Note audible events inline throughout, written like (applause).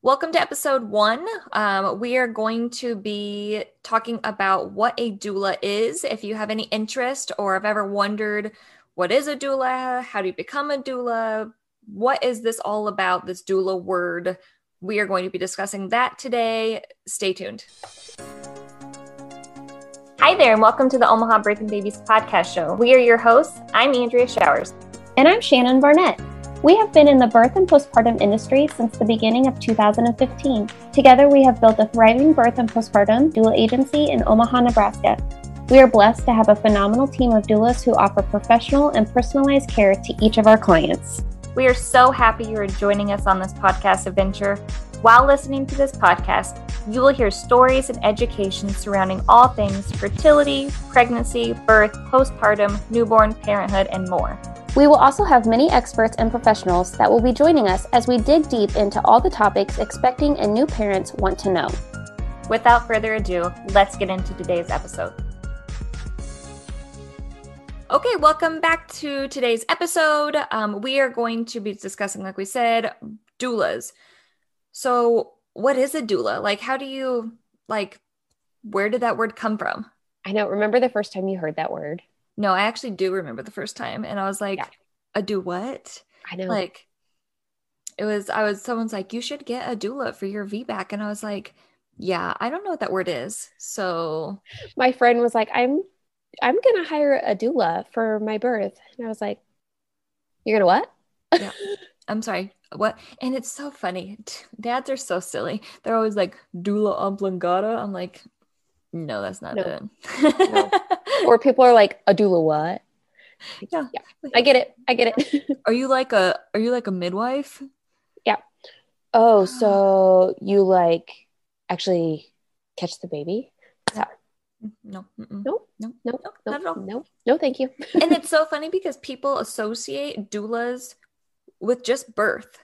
Welcome to episode one. Um, we are going to be talking about what a doula is. If you have any interest or have ever wondered what is a doula, how do you become a doula, what is this all about, this doula word, we are going to be discussing that today. Stay tuned. Hi there, and welcome to the Omaha Birth and Babies podcast show. We are your hosts. I'm Andrea Showers. And I'm Shannon Barnett. We have been in the birth and postpartum industry since the beginning of 2015. Together, we have built a thriving birth and postpartum doula agency in Omaha, Nebraska. We are blessed to have a phenomenal team of doulas who offer professional and personalized care to each of our clients. We are so happy you are joining us on this podcast adventure. While listening to this podcast, you will hear stories and education surrounding all things fertility, pregnancy, birth, postpartum, newborn, parenthood, and more. We will also have many experts and professionals that will be joining us as we dig deep into all the topics expecting and new parents want to know. Without further ado, let's get into today's episode. Okay, welcome back to today's episode. Um, we are going to be discussing, like we said, doulas. So, what is a doula? Like, how do you, like, where did that word come from? I know. Remember the first time you heard that word? No, I actually do remember the first time, and I was like, yeah. "A do what?" I know. Like, it was. I was. Someone's like, "You should get a doula for your VBAC," and I was like, "Yeah, I don't know what that word is." So, my friend was like, "I'm, I'm gonna hire a doula for my birth," and I was like, "You're gonna what?" yeah. I'm sorry. What? And it's so funny. (laughs) Dads are so silly. They're always like doula oblongata. I'm like, no, that's not no. it. no. (laughs) Or people are like, a doula what? Yeah. yeah. I get it. I get it. (laughs) are you like a are you like a midwife? Yeah. Oh, so you like actually catch the baby? Yeah. Mm-hmm. No. Mm-mm. No. No. No. No. Not at all. No. No, thank you. (laughs) and it's so funny because people associate doulas with just birth.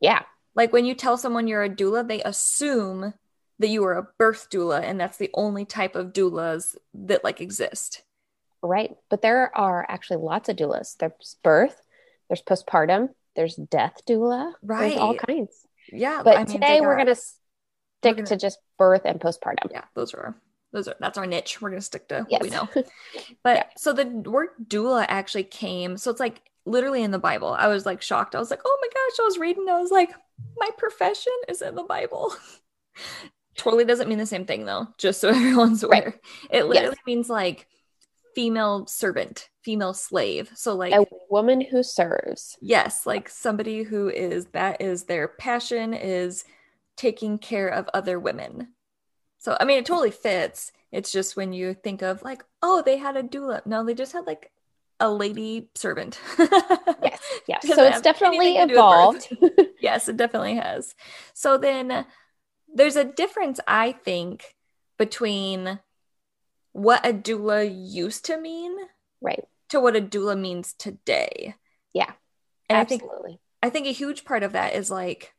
Yeah. Like when you tell someone you're a doula, they assume that you are a birth doula and that's the only type of doulas that like exist. Right. But there are actually lots of doulas. There's birth, there's postpartum, there's death doula. Right. There's all kinds. Yeah. But I mean, today we're gonna stick we're gonna, to just birth and postpartum. Yeah, those are those are that's our niche. We're gonna stick to yes. what we know. (laughs) But yeah. so the word doula actually came, so it's like literally in the Bible. I was like shocked. I was like, oh my gosh, I was reading, I was like, my profession is in the Bible. (laughs) totally doesn't mean the same thing though, just so (laughs) everyone's aware. Right. It literally yes. means like female servant, female slave. So like a woman who serves. Yes, like somebody who is that is their passion is taking care of other women. So I mean it totally fits. It's just when you think of like, oh, they had a doula. No, they just had like a lady servant. (laughs) yes, yes. So it's definitely evolved. (laughs) yes, it definitely has. So then there's a difference, I think, between what a doula used to mean, right, to what a doula means today. Yeah, and absolutely. I think I think a huge part of that is like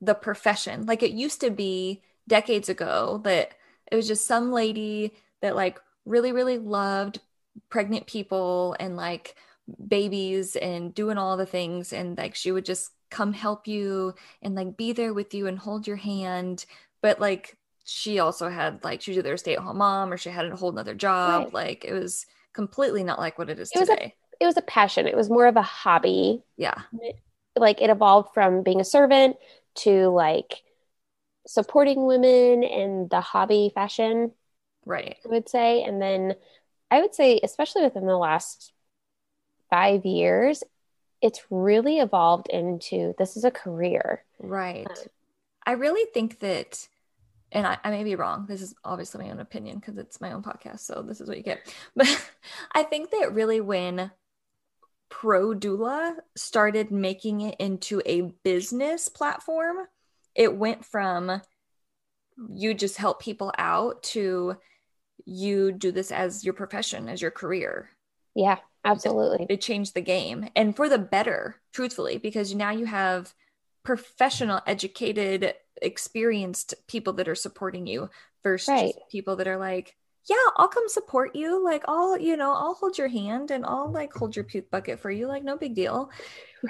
the profession. Like it used to be decades ago that it was just some lady that like really really loved pregnant people and like babies and doing all the things and like she would just come help you and like be there with you and hold your hand. But like she also had like she was either a stay-at-home mom or she had a whole nother job. Right. like it was completely not like what it is it today was a, it was a passion. It was more of a hobby. Yeah. Like it evolved from being a servant to like supporting women in the hobby fashion right. I would say. And then i would say especially within the last five years it's really evolved into this is a career. Right. Um, I really think that, and I, I, may be wrong. This is obviously my own opinion because it's my own podcast. So this is what you get. (laughs) But I think that really when ProDoula started making it into a business platform, it went from you just help people out to you do this as your profession, as your career. Yeah. Absolutely. They changed the game and for the better, truthfully, because now you have professional, educated, experienced people that are supporting you versus right. people that are like, yeah, I'll come support you. Like, I'll, you know, I'll hold your hand and I'll like hold your puke bucket for you. Like, no big deal. (laughs)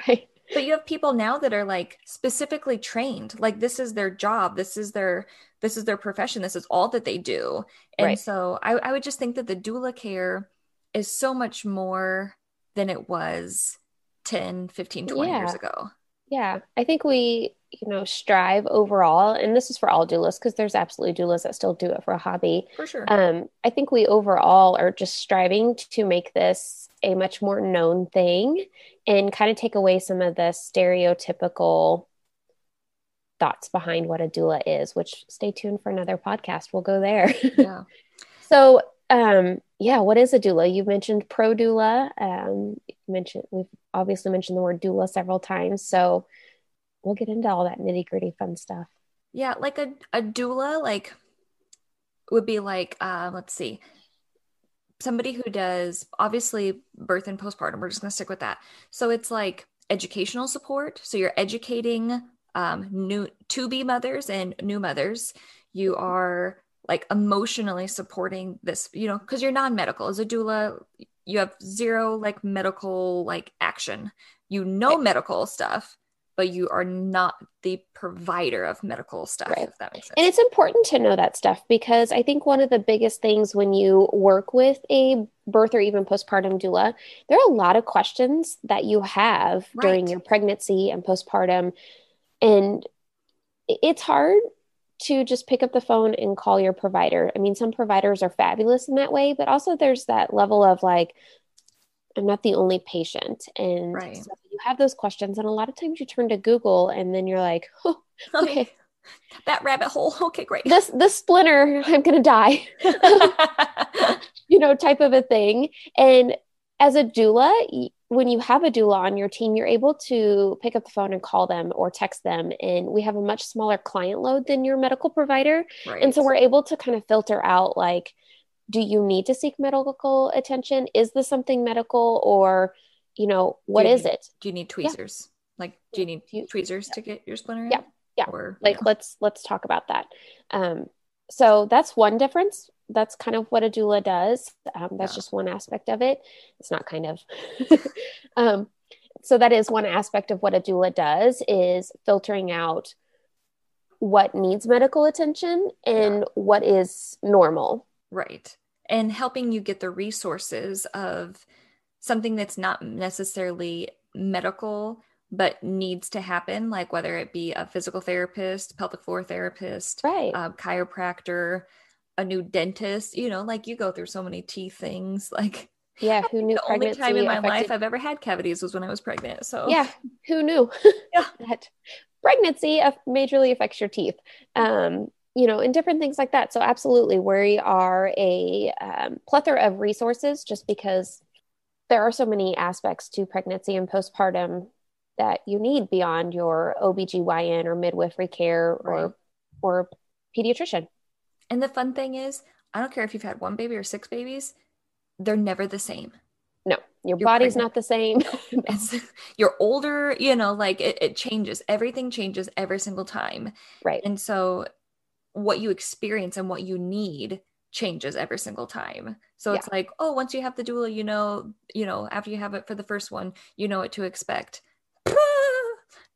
Right. but you have people now that are like specifically trained like this is their job this is their this is their profession this is all that they do and Right. so I, I would just think that the doula care is so much more than it was 10 15 20 years ago Yeah, I think we, you know, strive overall, and this is for all doulas because there's absolutely doulas that still do it for a hobby. for sure Um, I think we overall are just striving to make this a much more known thing and kind of take away some of the stereotypical thoughts behind what a doula is, which stay tuned for another podcast. We'll go there. yeah (laughs) So, um, yeah, what is a doula? You mentioned ProDoula. Um, mentioned we've obviously mentioned the word doula several times. So we'll get into all that nitty gritty fun stuff. Yeah, like a, a doula, like would be like, uh, let's see, somebody who does obviously birth and postpartum. We're just gonna stick with that. So it's like educational support. So you're educating um, new to be mothers and new mothers. You are like emotionally supporting this, you know, because you're non-medical. As a doula, you have zero like medical like action. You know Right. medical stuff, but you are not the provider of medical stuff, Right. if that makes sense. And it's important to know that stuff because I think one of the biggest things when you work with a birth or even postpartum doula, there are a lot of questions that you have during your pregnancy and postpartum. And it's hard to just pick up the phone and call your provider. I mean, some providers are fabulous in that way, but also there's that level of like, I'm not the only patient. And Right. so you have those questions. And a lot of times you turn to Google and then you're like, (laughs) oh, oh okay, that rabbit hole. (laughs) Okay, great. this this splinter, (laughs) I'm gonna die, you know, type of a thing. And as a doula, when you have a doula on your team, you're able to pick up the phone and call them or text them. And we have a much smaller client load than your medical provider. right. And so we're able to kind of filter out like, do you need to seek medical attention? Is this something medical or, you know, what you is need- it? do you need tweezers? Like, do you need you- tweezers to get your splinter in? Yeah, yeah. Or like let's let's talk about that um so that's one difference that's kind of what a doula does. Um, that's Yeah. just one aspect of it. It's not kind of (laughs) um so that is one aspect of what a doula does is filtering out what needs medical attention and what is normal. Right. And helping you get the resources of something that's not necessarily medical, but needs to happen, like whether it be a physical therapist, pelvic floor therapist, right. chiropractor, a new dentist, you know, like you go through so many teeth things. (laughs) Like yeah who knew the only time in my affected- life I've ever had cavities was when I was pregnant. So yeah who knew (laughs) Yeah. that pregnancy majorly affects your teeth um you know and different things like that so absolutely we are a um, plethora of resources just because there are so many aspects to pregnancy and postpartum that you need beyond your OBGYN or midwifery care or or pediatrician And the fun thing is, I don't care if you've had one baby or six babies, they're never the same. no your You're body's pregnant. not the same (laughs) you're older, you know, like it, it changes. Everything changes every single time. right And so what you experience and what you need changes every single time. So it's like, oh, once you have the doula, you know, you know, after you have it for the first one, you know what to expect. (laughs)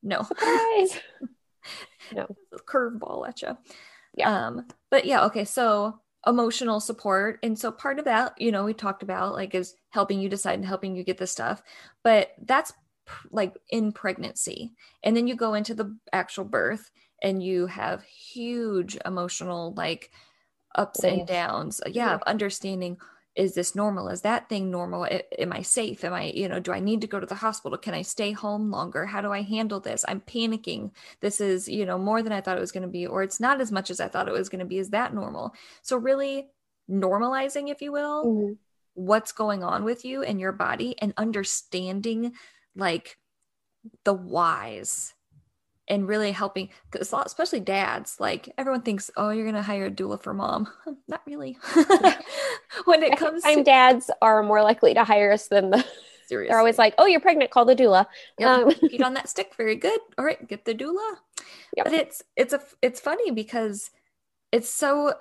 No. Surprise. (laughs) no curveball at you. Yeah. Um, but yeah, okay. So emotional support, and so part of that, you know, we talked about like is helping you decide and helping you get the stuff, but that's pr- like in pregnancy, and then you go into the actual birth, and you have huge emotional like ups and downs. Yeah, Yeah. understanding is this normal? Is that thing normal? Am i safe? Am i you know do i need to go to the hospital? Can i stay home longer? How do i handle this? I'm panicking. This is you know more than i thought it was going to be or it's not as much as i thought it was going to be. Is that normal? So really normalizing if you will Mhm. what's going on with you and your body and understanding like the whys and really helping especially dads like everyone thinks oh you're gonna hire a doula for mom. (laughs) Not really. (laughs) When it comes time to dads are more likely to hire us than the seriously they're always like oh you're pregnant call the doula. Yep. Um, (laughs) on that stick. Very good. All right get the doula. Yep. but it's it's a it's funny because it's so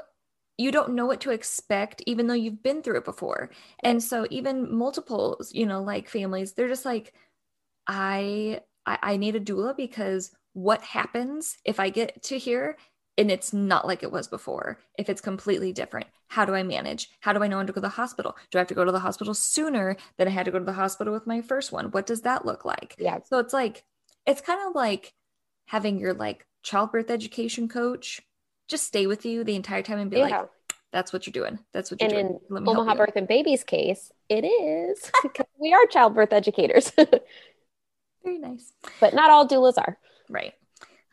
you don't know what to expect even though you've been through it before. And so even multiple you know like families they're just like i I, I need a doula because what happens if I get to here and it's not like it was before if it's completely different? How do i manage? How do i know when to go to the hospital? Do i have to go to the hospital sooner than i had to go to the hospital with my first one? What does that look like? Yeah. so it's like it's kind of like having your like childbirth education coach just stay with you the entire time and be Yeah. like that's what you're doing. That's what you're And doing. in Omaha. Birth and Babies case, it is (laughs) because we are childbirth educators, (laughs) very nice. But not all doulas are. Right.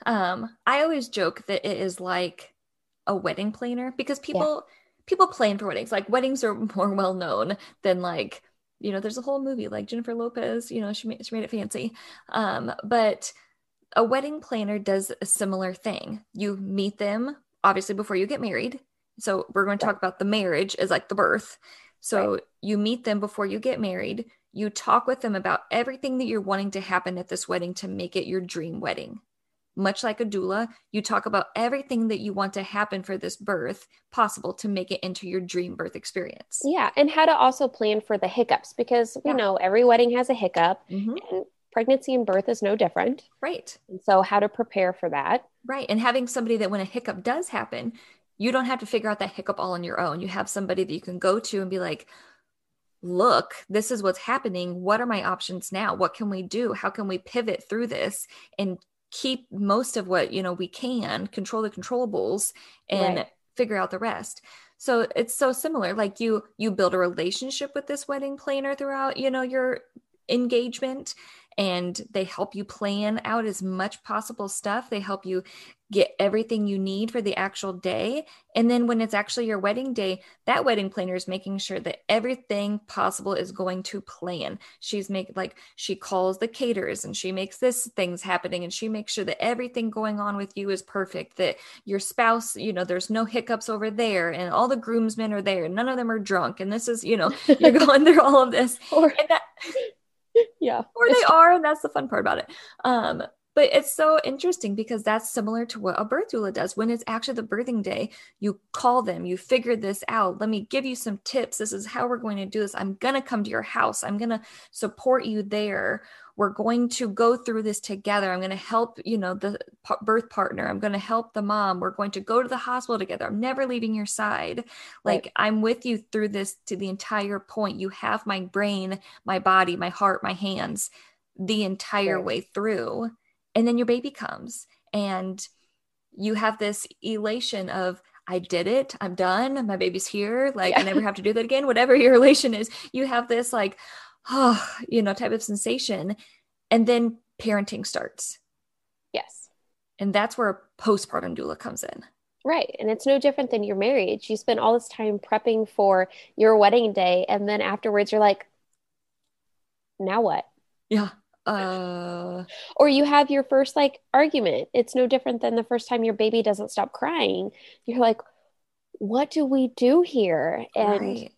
Um, I always joke that it is like a wedding planner because people people plan for weddings. Like weddings are (laughs) more well known than like, you know, there's a whole movie like Jennifer Lopez, you know, she made, she made it fancy. Um, but a wedding planner does a similar thing. You meet them obviously before you get married. So we're going to talk about the marriage as like the birth. So you meet them before you get married. You talk with them about everything that you're wanting to happen at this wedding to make it your dream wedding. Much like a doula, you talk about everything that you want to happen for this birth possible to make it into your dream birth experience. Yeah, and how to also plan for the hiccups because we Yeah. know every wedding has a hiccup, Mhm. and pregnancy and birth is no different. Right. And so, how to prepare for that? Right. And having somebody that when a hiccup does happen, you don't have to figure out that hiccup all on your own. You have somebody that you can go to and be like, look, this is what's happening. What are my options now? What can we do? How can we pivot through this and keep most of what, you know, we can, control the controllables and Right. figure out the rest. So it's so similar. Like you you build a relationship with this wedding planner throughout, you know, your engagement and they help you plan out as much possible stuff. They help you get everything you need for the actual day. And then when it's actually your wedding day, that wedding planner is making sure that everything possible is going to plan. She's make like she calls the caterers and she makes this things happening and she makes sure that everything going on with you is perfect, that your spouse, you know, there's no hiccups over there and all the groomsmen are there. None of them are drunk. And this is, you know, you're (laughs) going through all of this. Or And that (laughs) yeah, or they are, and that's the fun part about it. Um, but it's so interesting because that's similar to what a birth doula does. When it's actually the birthing day, you call them, you figure this out. Let me give you some tips. This is how we're going to do this. I'm going to come to your house. I'm going to support you there. We're going to go through this together. I'm going to help, you know, the birth partner. I'm going to help the mom. We're going to go to the hospital together. I'm never leaving your side. Like I'm with you through this to the entire point. You have my brain, my body, my heart, my hands the entire Right. way through. And then your baby comes and you have this elation of I did it. I'm done. My baby's here. Like I never have to do that again. Whatever your relation is, you have this like, oh, (sighs) you know, type of sensation. And then parenting starts. yes, And that's where a postpartum doula comes in. right. And it's no different than your marriage. You spend all this time prepping for your wedding day, and then afterwards, you're like, now what? Yeah. Uh Or you have your first like argument. It's no different than the first time your baby doesn't stop crying. You're like, what do we do here? And right.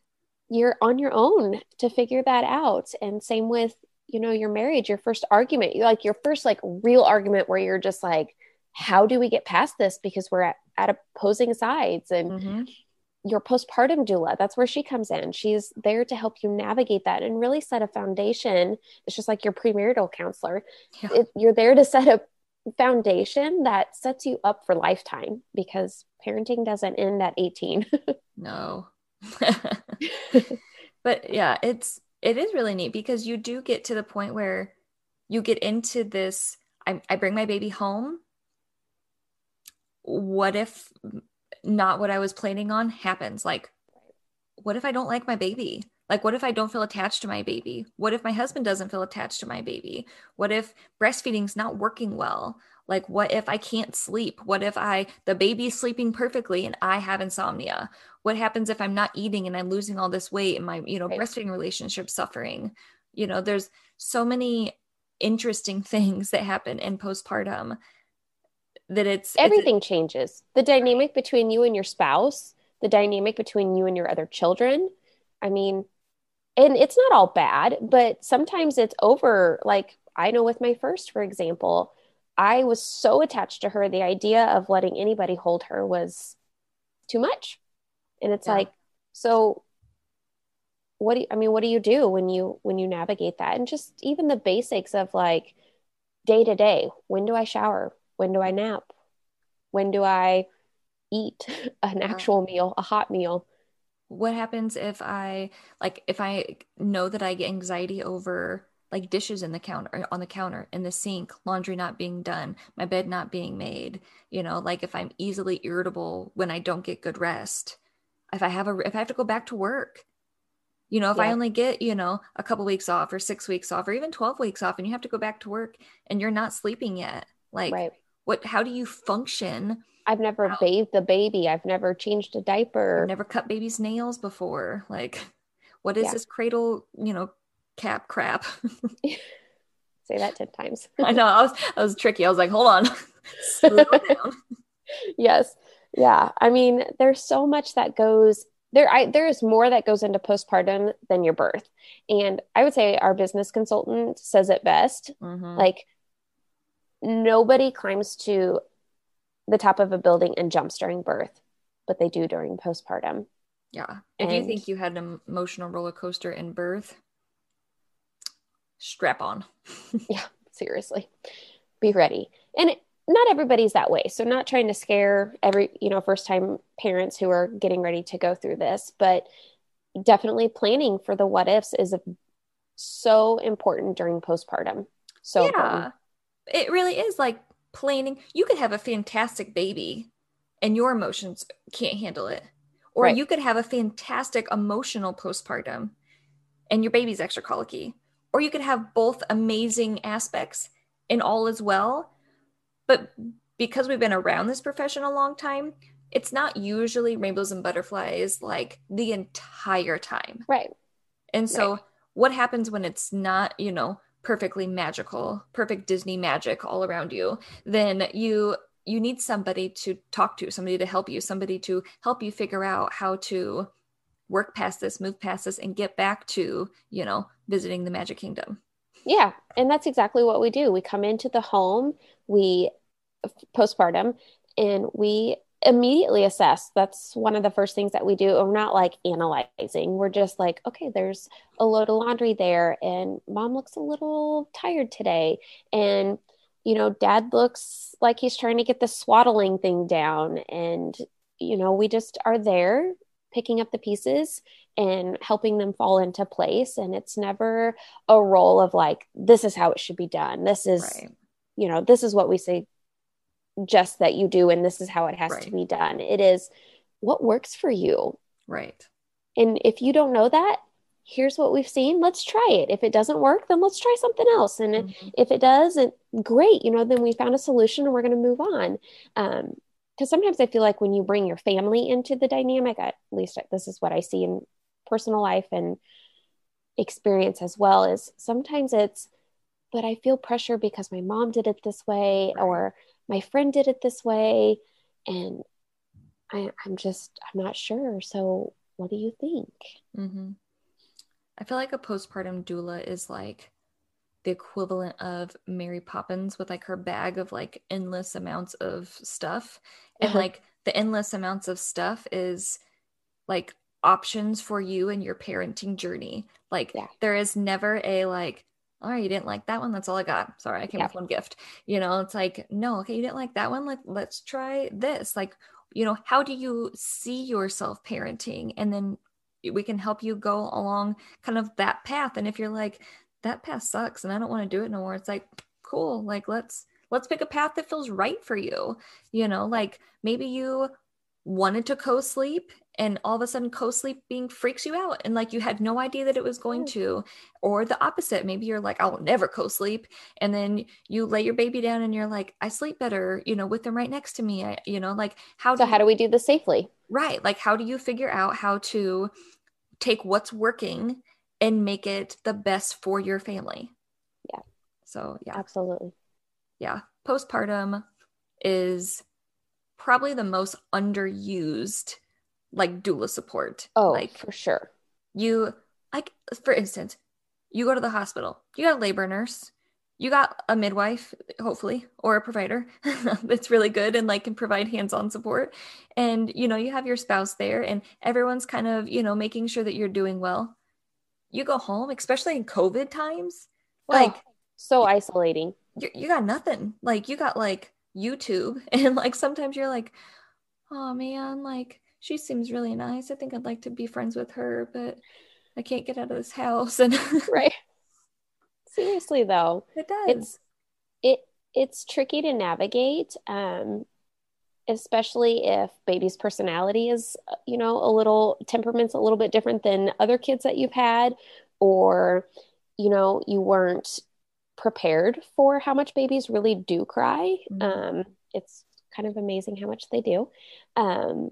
You're on your own to figure that out. And same with, you know, your marriage, your first argument, you like your first like real argument where you're just like, how do we get past this? Because we're at, at opposing sides. And Mhm. your postpartum doula, that's where she comes in. She's there to help you navigate that and really set a foundation. It's just like your premarital counselor. Yeah. It, you're there to set a foundation that sets you up for lifetime because parenting doesn't end at 18. (laughs) No. (laughs) but yeah, it's it is really neat because you do get to the point where you get into this I, I bring my baby home. What if not what I was planning on happens? Like, what if I don't like my baby? Like, what if I don't feel attached to my baby? What if my husband doesn't feel attached to my baby? What if breastfeeding's not working well? Like, what if I can't sleep? What if I, the baby's sleeping perfectly and I have insomnia? What happens if I'm not eating and I'm losing all this weight and my, you know, Right. breastfeeding relationship suffering? You know, there's so many interesting (laughs) things that happen in postpartum that it's it's- Everything changes. The dynamic between you and your spouse, the dynamic between you and your other children. I mean, and it's not all bad, but sometimes it's over. Like, I know with my first, for example, I was so attached to her, the idea of letting anybody hold her was too much. And it's Yeah. like, so what do you, I mean, what do you do when you when you navigate that? And just even the basics of like day to day. When do I shower? When do I nap? When do I eat (laughs) an actual meal, a hot meal? What happens if I like if I know that I get anxiety over like dishes in the counter uh, on the counter in the sink laundry not being done my bed not being made you know like if i'm easily irritable when i don't get good rest if i have a if i have to go back to work you know if yeah. i only get you know a couple weeks off or six weeks off or even 12 weeks off and you have to go back to work and you're not sleeping yet like right. what how do you function i've never bathed a baby i've never changed a diaper I've never cut baby's nails before like what is yeah. this cradle you know cap crap. (laughs) Say that 10 times. I know i was i was tricky. I was like hold on. (laughs) (laughs) Yes. Yeah. I mean there's so much that goes there I, there is more that goes into postpartum than your birth. And i would say our business consultant says it best. Mm-hmm. like nobody climbs to the top of a building and jumps during birth but they do during postpartum. Yeah. If and, you think you had an emotional roller coaster in birth strap on (laughs) yeah seriously be ready and it, not everybody's that way. So not trying to scare every, you know, first time parents who are getting ready to go through this, but definitely planning for the what ifs is so important during postpartum. So yeah, important. it really is like planning. You could have a fantastic baby and your emotions can't handle it. Or right. you could have a fantastic emotional postpartum and your baby's extra colicky. Or you could have both amazing aspects and all as well but because we've been around this profession a long time, it's not usually rainbows and butterflies like the entire time. Right. And so right. what happens when it's not, you know, perfectly magical, perfect Disney magic all around you? Then you you need somebody to talk to, somebody to help you, somebody to help you figure out how to work past this, move past this and get back to, you know, visiting the magic kingdom. Yeah. And that's exactly what we do. We come into the home, we postpartum, and we immediately assess. That's one of the first things that we do. We're not like analyzing. We're just like, okay, there's a load of laundry there, and mom looks a little tired today. And, you know, dad looks like he's trying to get the swaddling thing down. And, you know, we just are there picking up the pieces and helping them fall into place. And it's never a role of like, this is how it should be done. This is, right. you know, this is what we say just that you do and this is how it has right. to be done. It is what works for you. Right. And if you don't know that, here's what we've seen. Let's try it. If it doesn't work, then let's try something else. And mm-hmm. if it does, it, great. You know, then we found a solution and we're going to move on. Um, because sometimes I feel like when you bring your family into the dynamic, at least this is what I see in personal life and experience as well, is sometimes it's, but I feel pressure because my mom did it this way, or my friend did it this way. And I, am just, I'm not sure. So, what do you think? Mm-hmm. I feel like a postpartum doula is like the equivalent of Mary Poppins with like her bag of like endless amounts of stuff. And uh-huh. like the endless amounts of stuff is like options for you and your parenting journey. Like yeah. there is never a like, all right, you didn't like that one. That's all I got. Sorry, I came yeah. with one gift. You know, it's like, no, okay, you didn't like that one. Like, let's try this. Like, you know, how do you see yourself parenting? And then we can help you go along kind of that path. And if you're like, that path sucks and I don't want to do it no more, it's like, cool. Like, let's let's pick a path that feels right for you. You know, like maybe you wanted to co-sleep and all of a sudden co-sleeping freaks you out and like you had no idea that it was going to or the opposite. Maybe you're like i'll never co-sleep. And then you lay your baby down and you're like i sleep better you know with them right next to me. I, you know like how so do how do we do this safely? Right like how do you figure out how to take what's working and make it the best for your family yeah so yeah absolutely yeah postpartum is probably the most underused like doula support. Oh, like for sure. You like for instance, you go to the hospital. You got a labor nurse. You got a midwife, hopefully, or a provider (laughs) that's really good and like can provide hands-on support. And you know, you have your spouse there and everyone's kind of, you know, making sure that you're doing well. You go home, especially in COVID times, oh, like oh, so isolating you, you got nothing. Like you got like YouTube, (laughs) and like sometimes you're like, oh man, like she seems really nice. I think I'd like to be friends with her, but I can't get out of this house. (laughs) And right. Seriously though, it does. It's it it's tricky to navigate. Um, especially if baby's personality is you know a little temperament's a little bit different than other kids that you've had or you know you weren't prepared for how much babies really do cry mm-hmm. um, it's kind of amazing how much they do um,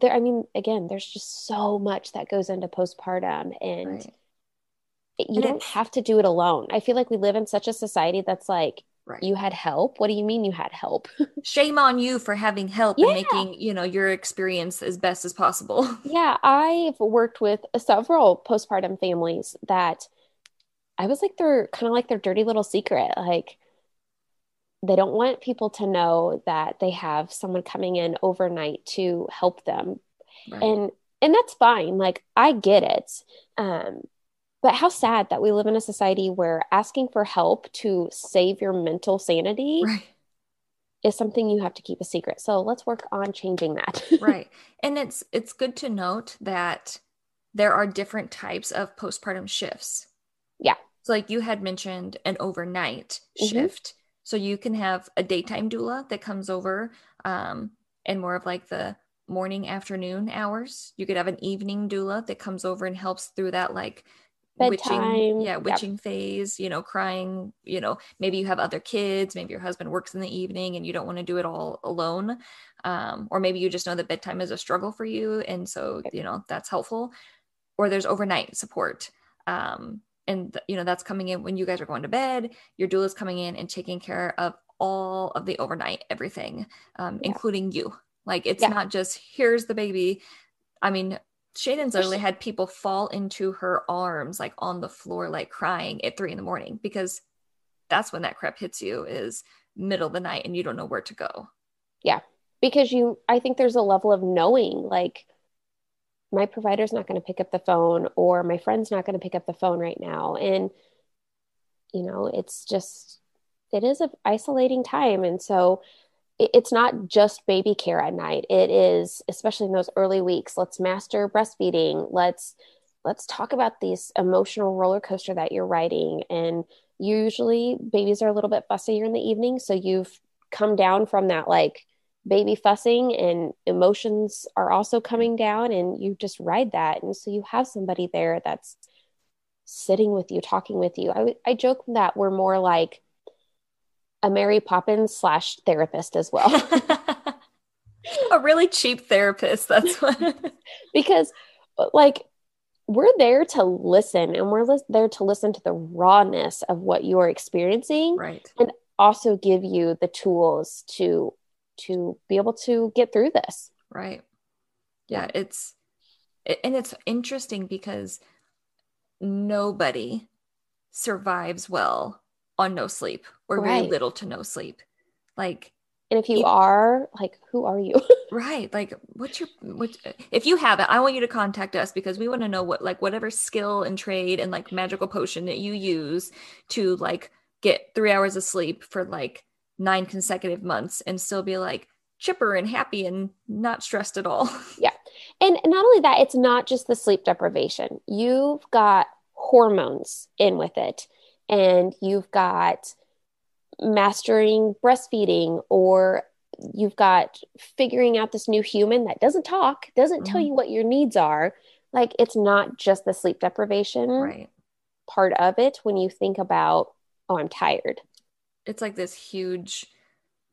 there i mean again there's just so much that goes into postpartum and right. you and don't have to do it alone i feel like we live in such a society that's like Right. You had help. What do you mean you had help? (laughs) Shame on you for having help yeah. and making, you know, your experience as best as possible. (laughs) Yeah, I've worked with several postpartum families that I was like their kind of like their dirty little secret. Like they don't want people to know that they have someone coming in overnight to help them. Right. And and that's fine. Like I get it. Um but how sad that we live in a society where asking for help to save your mental sanity right. is something you have to keep a secret. So let's work on changing that. (laughs) right. And it's it's good to note that there are different types of postpartum shifts. Yeah. So like you had mentioned an overnight mm-hmm. shift. So you can have a daytime doula that comes over um and more of like the morning afternoon hours. You could have an evening doula that comes over and helps through that like Bedtime. witching yeah witching yep. phase you know crying you know maybe you have other kids maybe your husband works in the evening and you don't want to do it all alone um, or maybe you just know that bedtime is a struggle for you and so you know that's helpful or there's overnight support um, and you know that's coming in when you guys are going to bed your doula is coming in and taking care of all of the overnight everything um, yeah. including you like it's yeah. not just here's the baby i mean Shannon's literally had people fall into her arms, like on the floor, like crying at three in the morning because that's when that crap hits you is middle of the night and you don't know where to go. Yeah. Because you, I think there's a level of knowing like my provider's not going to pick up the phone or my friend's not going to pick up the phone right now. And, you know, it's just, it is an isolating time. And so it's not just baby care at night. It is especially in those early weeks let's master breastfeeding. Let's let's talk about this emotional roller coaster that you're riding. And usually babies are a little bit fussier in the evening. So you've come down from that like baby fussing and emotions are also coming down and you just ride that. And so you have somebody there that's sitting with you talking with you. I, I joke that we're more like a Mary Poppins slash therapist as well. (laughs) a really cheap therapist. That's what. (laughs) because, like, we're there to listen and we're li- there to listen to the rawness of what you're experiencing. Right. And also give you the tools to to be able to get through this. Right. Yeah, it's and it's interesting because nobody survives well on no sleep or right. very little to no sleep. Like, and if you are, like, who are you? (laughs) right. Like, what's your, what, if you have it, I want you to contact us because we want to know what, like, whatever skill and trade and like magical potion that you use to like get three hours of sleep for like nine consecutive months and still be like chipper and happy and not stressed at all. (laughs) Yeah. And not only that, it's not just the sleep deprivation, you've got hormones in with it and you've got mastering breastfeeding or you've got figuring out this new human that doesn't talk, doesn't mm-hmm. tell you what your needs are. Like it's not just the sleep deprivation right. part of it when you think about, oh, I'm tired. It's like this huge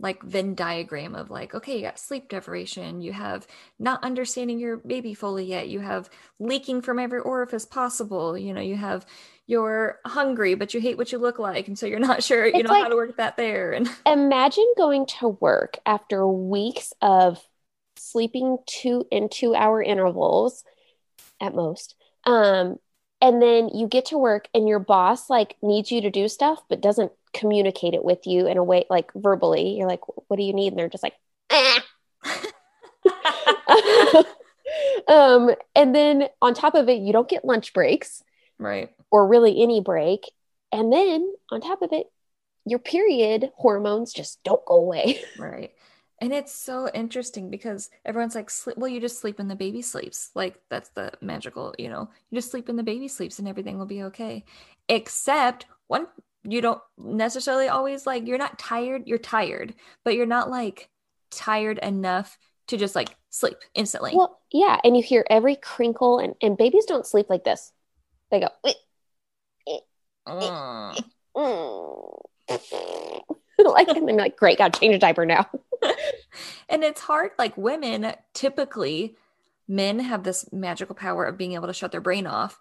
like Venn diagram of like, okay, you got sleep deprivation, you have not understanding your baby fully yet, you have leaking from every orifice possible, you know, you have you're hungry but you hate what you look like and so you're (laughs) not sure you it's know like, how to work that there and (laughs) imagine going to work after weeks of sleeping two in two hour intervals at most um and then you get to work and your boss like needs you to do stuff but doesn't communicate it with you in a way like verbally you're like what do you need and they're just like eh. (laughs) um and then on top of it you don't get lunch breaks right or really any break. And then on top of it, your period hormones just don't go away. (laughs) Right. And it's so interesting because everyone's like, sleep, well, you just sleep when the baby sleeps. Like, that's the magical, you know, you just sleep when the baby sleeps and everything will be okay. Except one, you don't necessarily always like, you're not tired, you're tired, but you're not like tired enough to just like sleep instantly. Well, yeah. And you hear every crinkle, and, and babies don't sleep like this. They go, Mm. (laughs) like, and they're like, great, gotta change a diaper now. (laughs) and it's hard. Like, women typically, men have this magical power of being able to shut their brain off,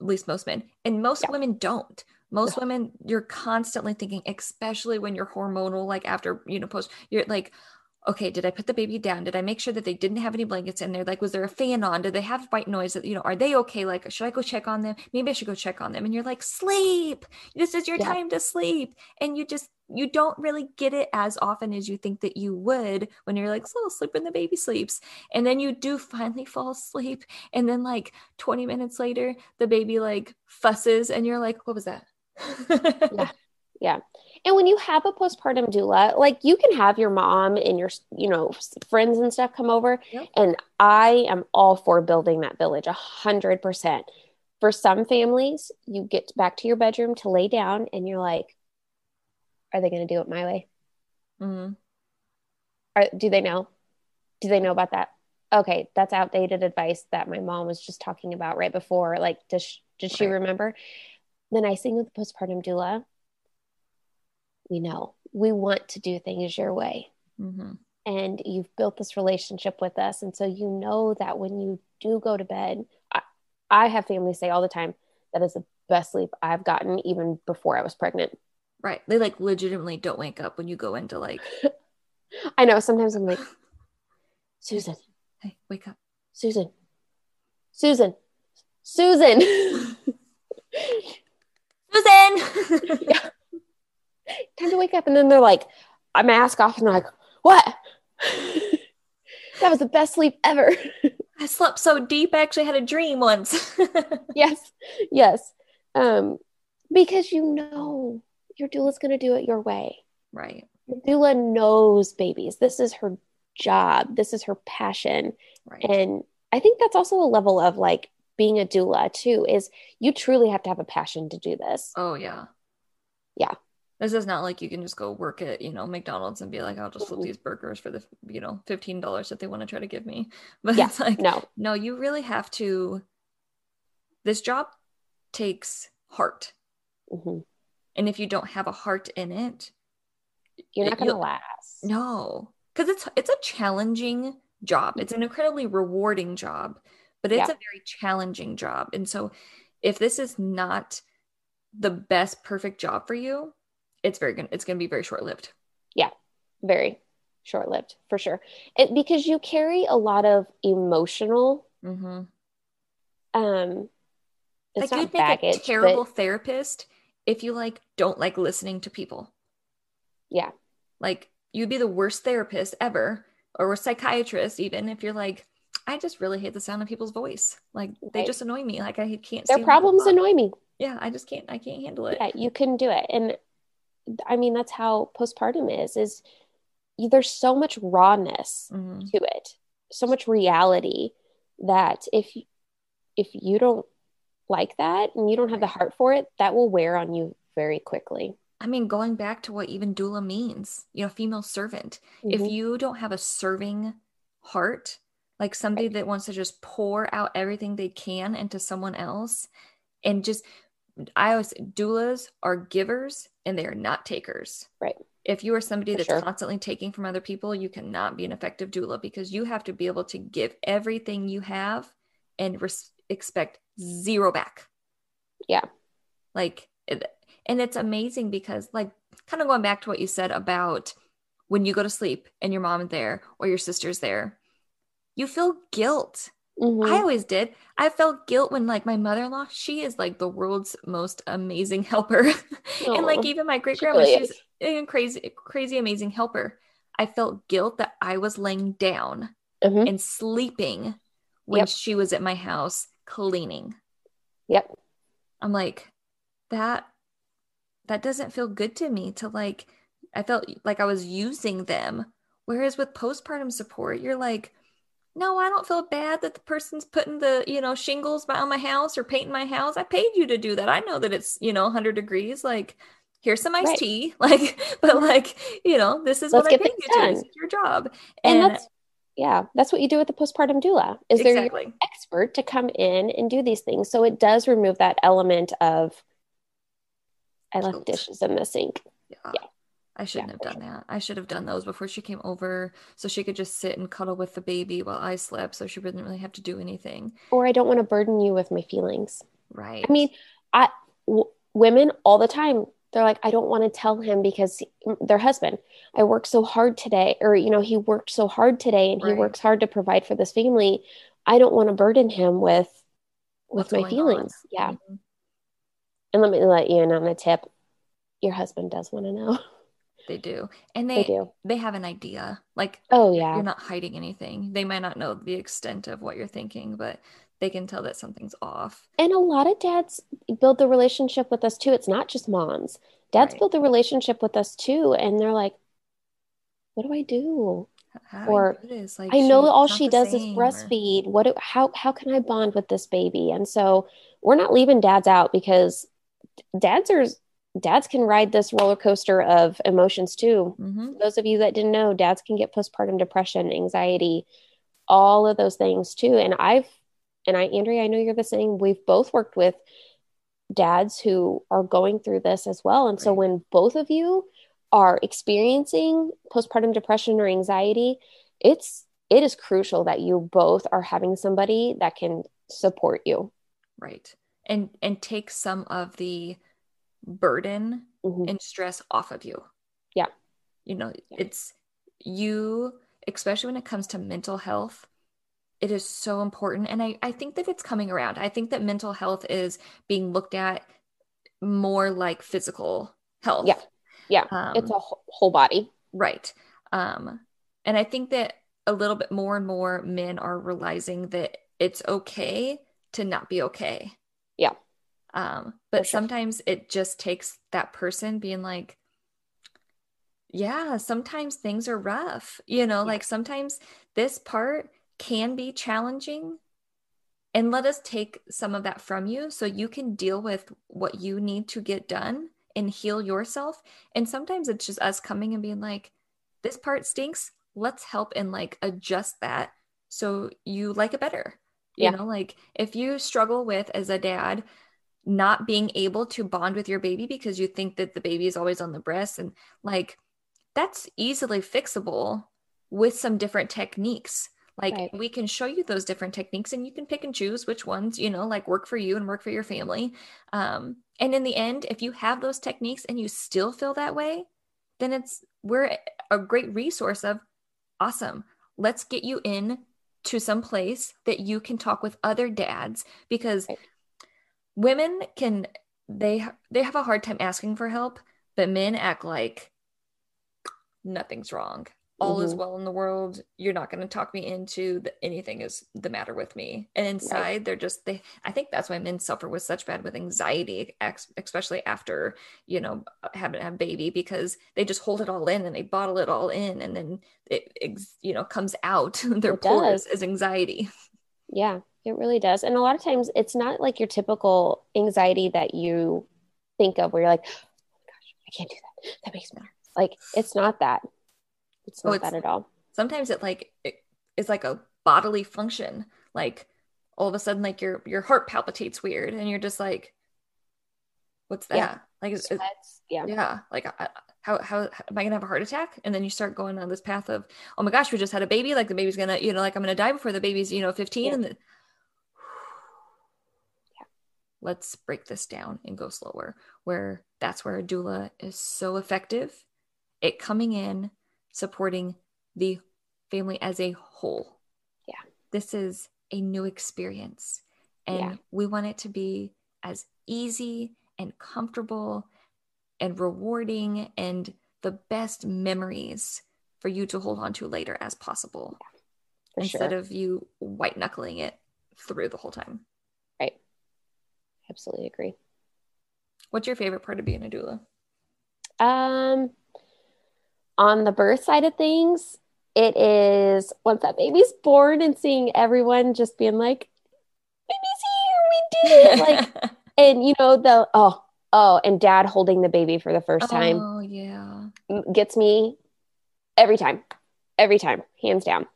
at least most men, and most Yeah. women don't. Most No. women, you're constantly thinking, especially when you're hormonal, like after, you know, post, you're like, okay, did I put the baby down? Did I make sure that they didn't have any blankets in there? Like, was there a fan on? Did they have white noise? You know, are they okay? Like, should I go check on them? Maybe I should go check on them. And you're like, sleep. This is your Yeah. time to sleep. And you just, you don't really get it as often as you think that you would when you're like, so sleep when the baby sleeps. And then you do finally fall asleep. And then, like, 20 minutes later, the baby like fusses, and you're like, what was that? Yeah. Yeah. And when you have a postpartum doula, like you can have your mom and your, you know, friends and stuff come over. Yep. And I am all for building that village a hundred percent. For some families, you get back to your bedroom to lay down and you're like, are they going to do it my way? Mm-hmm. Are, do they know? Do they know about that? Okay, that's outdated advice that my mom was just talking about right before. Like, does she, did she Right. remember? The nice thing with the postpartum doula, we know we want to do things your way, Mhm. and you've built this relationship with us, and so you know that when you do go to bed, I, I have families say all the time that is the best sleep I've gotten even before I was pregnant. Right. They like legitimately don't wake up when you go into like, (laughs) I know sometimes I'm like, Susan, hey, wake up. Susan, Susan, Susan. Susan! (laughs) (laughs) Yeah. Time to wake up. And then they're like, I mask off and like, what? (laughs) that was the best sleep ever. (laughs) I slept so deep, I actually had a dream once. (laughs) yes. Yes. Um, because you know your doula's going to do it your way. right. Your doula knows babies. This is her job. This is her passion. Right. And I think that's also a level of like being a doula too, is you truly have to have a passion to do this. oh, yeah. This is not like you can just go work at, you know, McDonald's and be like, I'll just flip these burgers for the, you know, $15 that they want to try to give me. (laughs) But Yeah. it's like, No. no, you really have to. This job takes heart. Mhm. And if you don't have a heart in it, You're not going to last. No, because it's it's a challenging job. It's an incredibly rewarding job, but it's Yeah. a very challenging job. And so, if this is not the best perfect job for you, it's very good. It's going to be very short lived. Yeah, very short lived for sure it, because you carry a lot of emotional Mm-hmm. um it's Like not baggage a terrible but therapist if you like don't like listening to people. yeah Like you'd be the worst therapist ever, or a psychiatrist even if you're like. I just really hate the sound of people's voice. Like they Right. just annoy me. Like I can't. their problems annoy me Yeah, I just can't. I can't handle it. yeah you can do it and i mean that's how postpartum is is there's so much rawness Mhm. to it so much reality that if you- if you don't like that and you don't have the heart for it that will wear on you very quickly I mean, going back to what even doula means, you know, female servant. If Mhm. you don't have a serving heart, like somebody that wants to just pour out everything they can into someone else, and just, I always doulas are givers and they are not takers. Right. If you are somebody For that's sure. constantly taking from other people, you cannot be an effective doula because you have to be able to give everything you have and res- expect zero back. Yeah. Like, and it's amazing because, like, kind of going back to what you said about when you go to sleep and your mom is there or your sister's there, you feel guilt. Mhm. I always did. I felt guilt when, like, my mother in law, she is like the world's most amazing helper. (laughs) and, like, even my great she grandma, really she's a crazy, crazy, amazing helper. I felt guilt that I was laying down Mhm. and sleeping when Yep. she was at my house cleaning. Yep. I'm like, that that doesn't feel good to me to like I felt like I was using them. Whereas with postpartum support, you're like, no, I don't feel bad that the person's putting the, you know, shingles on my house or painting my house. I paid you to do that. I know that it's, you know, 100 degrees. Like, here's some iced right. tea. (laughs) Like, but like, you know, this is Let's what I paid you to. This is your job. And, and that's, yeah, that's what you do with the postpartum doula. Is exactly. there an expert to come in and do these things? So it does remove that element of I left dishes in the sink. Yeah. yeah. I shouldn't yeah, have done sure. that. I should have done those before she came over so she could just sit and cuddle with the baby while I slept so she wouldn't really have to do anything. Or I don't want to burden you with my feelings. Right. I mean, I w- women all the time they're like I don't want to tell him because he, their husband, I worked so hard today or you know, he worked so hard today and right. he works hard to provide for this family. I don't want to burden him with with What's my feelings. On? Yeah. Mm-hmm. And let me let you in on a tip. Your husband does want to know. (laughs) They do. And they, they do. They have an idea. Like oh yeah. You're not hiding anything. They might not know the extent of what you're thinking, but they can tell that something's off. And a lot of dads build the relationship with us too. It's not just moms. Dads right. build the relationship with us too. And they're like, what do I do? How or I, like, I know all she does is breastfeed. Or... What? Do, how how can I bond with this baby? And so we're not leaving dads out because dads are dads can ride this roller coaster of emotions too. Mm-hmm. Those of you that didn't know, dads can get postpartum depression, anxiety, all of those things too. And I've, and I, Andrea, I know you're the same. We've both worked with dads who are going through this as well. And right. so when both of you are experiencing postpartum depression or anxiety, it's, it is crucial that you both are having somebody that can support you. Right. And, and take some of the, burden mm-hmm. and stress off of you. Yeah. You know, yeah. it's you, especially when it comes to mental health, it is so important. And I, I think that it's coming around. I think that mental health is being looked at more like physical health. Yeah. Yeah. Um, it's a whole body. Right. Um, and I think that a little bit more and more men are realizing that it's okay to not be okay. Yeah. Um, but sure. sometimes it just takes that person being like, yeah, sometimes things are rough. You know, yeah. like sometimes this part can be challenging. And let us take some of that from you so you can deal with what you need to get done and heal yourself. And sometimes it's just us coming and being like, this part stinks. Let's help and like adjust that so you like it better. You know, like if you struggle with as a dad, not being able to bond with your baby because you think that the baby is always on the breast. And like that's easily fixable with some different techniques. Like right. we can show you those different techniques and you can pick and choose which ones you know like work for you and work for your family. Um, and in the end if you have those techniques and you still feel that way then it's we're a great resource of awesome. Let's get you in to some place that you can talk with other dads. Because right women can they they have a hard time asking for help, but men act like nothing's wrong. All mm-hmm. is well in the world. You're not going to talk me into the, anything is the matter with me. And inside, right. they're just they. I think that's why men suffer with such bad with anxiety, especially after you know having a baby, because they just hold it all in and they bottle it all in, and then it, it you know comes out (laughs) their it pores does. as anxiety. Yeah, it really does. And a lot of times it's not like your typical anxiety that you think of where you're like, oh my gosh, I can't do that. That makes me nervous. Like it's not that. It's oh, not oh, it's, that at all. Sometimes it like it, it's like a bodily function. Like all of a sudden like your your heart palpitates weird and you're just like what's that? Yeah. Like it's, yeah. Yeah. Like I, how, how am I gonna have a heart attack? And then you start going on this path of, oh my gosh, we just had a baby. Like the baby's gonna, you know, like I'm gonna die before the baby's, you know, 15. Yeah. And the, let's break this down and go slower. Where that's where a doula is so effective. It coming in, supporting the family as a whole. Yeah. This is a new experience. And yeah. we want it to be as easy and comfortable and rewarding and the best memories for you to hold on to later as possible yeah, instead sure. of you white knuckling it through the whole time absolutely agree. What's your favorite part of being a doula? Um, on the birth side of things, it is once that baby's born and seeing everyone just being like, "Baby's here, we did it!" (laughs) Like, and you know the oh oh, and dad holding the baby for the first time. Oh yeah, gets me every time, every time, hands down.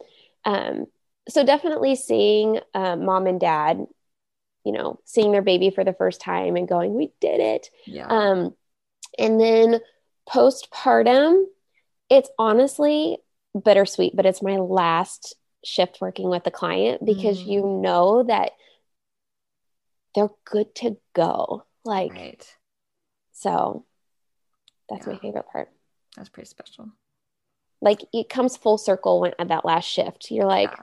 Um, so definitely seeing uh, mom and dad, you know, seeing their baby for the first time and going, "We did it." Yeah. Um, and then postpartum, it's honestly bittersweet, but it's my last shift working with the client because mm. you know that they're good to go. Like, right. so that's yeah. my favorite part. That's pretty special. Like, it comes full circle when at that last shift. You're like, yeah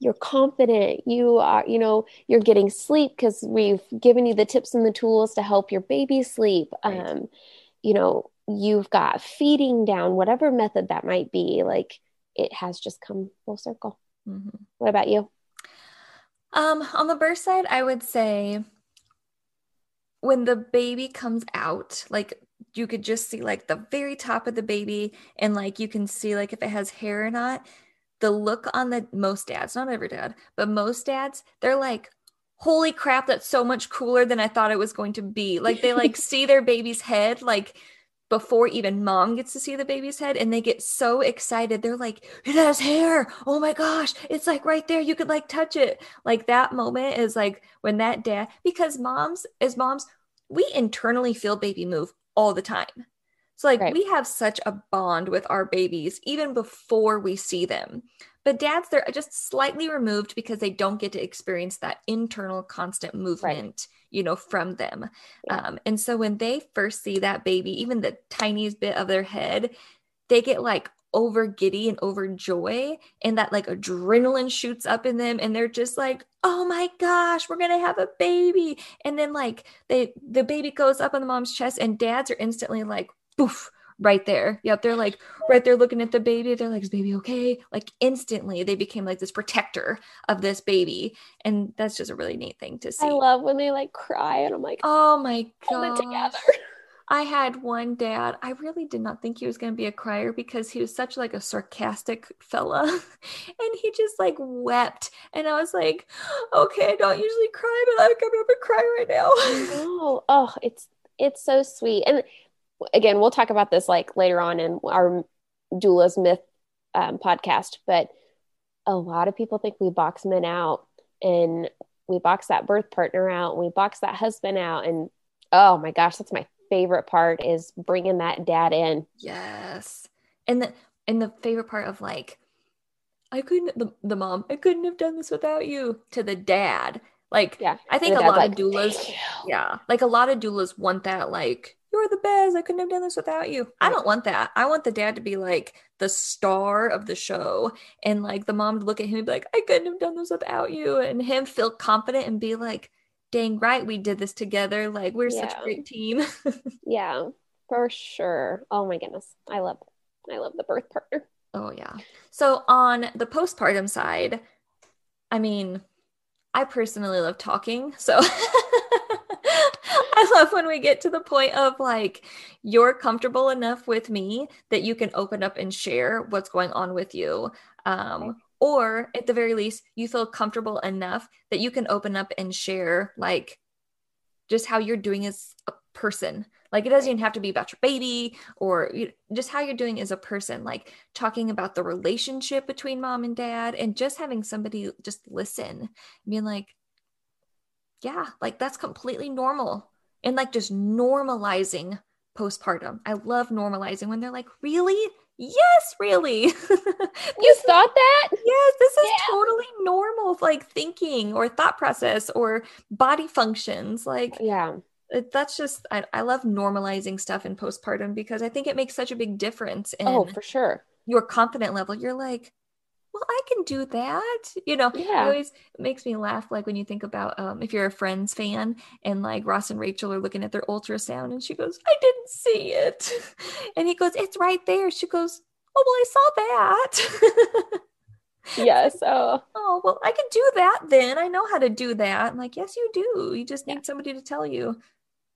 you're confident you are you know you're getting sleep because we've given you the tips and the tools to help your baby sleep right. um you know you've got feeding down whatever method that might be like it has just come full circle mm-hmm. what about you um on the birth side i would say when the baby comes out like you could just see like the very top of the baby and like you can see like if it has hair or not the look on the most dads, not every dad, but most dads, they're like, holy crap, that's so much cooler than I thought it was going to be. Like they like (laughs) see their baby's head, like before even mom gets to see the baby's head and they get so excited. They're like it has hair! Oh my gosh it's like right there you could like touch it. Like that moment is like when that dad because moms as moms we internally feel baby move all the time so, like, right. we have such a bond with our babies even before we see them. But dads, they're just slightly removed because they don't get to experience that internal constant movement, right. you know, from them. Yeah. Um, and so, when they first see that baby, even the tiniest bit of their head, they get like over giddy and overjoy and that like adrenaline shoots up in them and they're just like oh my gosh we're gonna have a baby and then like they the baby goes up on the mom's chest and dads are instantly like poof, right there. Yep, they're like right there looking at the baby. They're like, is baby okay? Like instantly they became like this protector of this baby. And that's just a really neat thing to see. I love when they like cry and I'm like, oh my god. together. I had one dad. I really did not think he was going to be a crier because he was such like a sarcastic fella, (laughs) and he just like wept. And I was like, "Okay, I don't usually cry, but I'm gonna cry right now." Oh, oh, it's it's so sweet. And again, we'll talk about this like later on in our doulas myth um, podcast, but a lot of people think we box men out and we box that birth partner out and we box that husband out and oh my gosh that's my favorite part is bringing that dad in. Yes. And the and the favorite part of like i couldn't the, the mom i couldn't have done this without you to the dad. Like yeah i think a lot like, of doulas yeah like a lot of doulas want that like you're the best. I couldn't have done this without you. I don't want that. I want the dad to be like the star of the show and like the mom to look at him and be like, I couldn't have done this without you. And him feel confident and be like, dang right, we did this together. Like we're yeah. such a great team. (laughs) yeah, for sure. Oh my goodness. I love I love the birth partner. Oh yeah. So on the postpartum side, I mean, I personally love talking. So (laughs) I love when we get to the point of like, you're comfortable enough with me that you can open up and share what's going on with you. Um, or at the very least, you feel comfortable enough that you can open up and share like just how you're doing as a person. Like it doesn't even have to be about your baby or just how you're doing as a person, like talking about the relationship between mom and dad and just having somebody just listen, being like, yeah, like that's completely normal and like just normalizing postpartum. I love normalizing when they're like, really? Yes, really. (laughs) you thought that? Yes, this is yeah. totally normal, like thinking or thought process or body functions. Like, yeah, that's just, I, I love normalizing stuff in postpartum because I think it makes such a big difference. Oh, in oh, for sure. Your confident level. You're like, well, I can do that. You know, yeah. it always makes me laugh. Like when you think about um, if you're a Friends fan and like Ross and Rachel are looking at their ultrasound and she goes, I didn't see it. (laughs) And he goes, It's right there. She goes, Oh, well, I saw that. (laughs) yes. Oh. oh, well, I can do that then. I know how to do that. I'm like, Yes, you do. You just need yeah. somebody to tell you.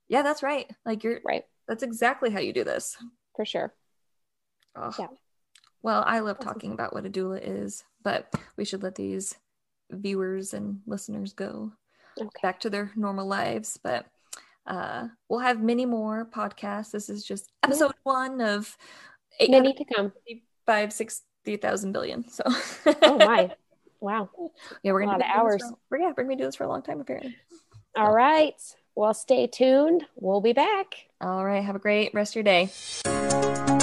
Yeah, that's right. Like you're right. That's exactly how you do this. For sure. Oh. Yeah. Well, I love talking about what a doula is, but we should let these viewers and listeners go Okay. back to their normal lives. But uh, we'll have many more podcasts. This is just episode one of Many to come. 85, 60,000 billion. So, Oh my. (laughs) Wow. yeah, we're gonna of hours. For, we're, yeah, we're gonna doing this for a long time apparently. All right. Well, stay tuned. We'll be back. All right, have a great rest of your day.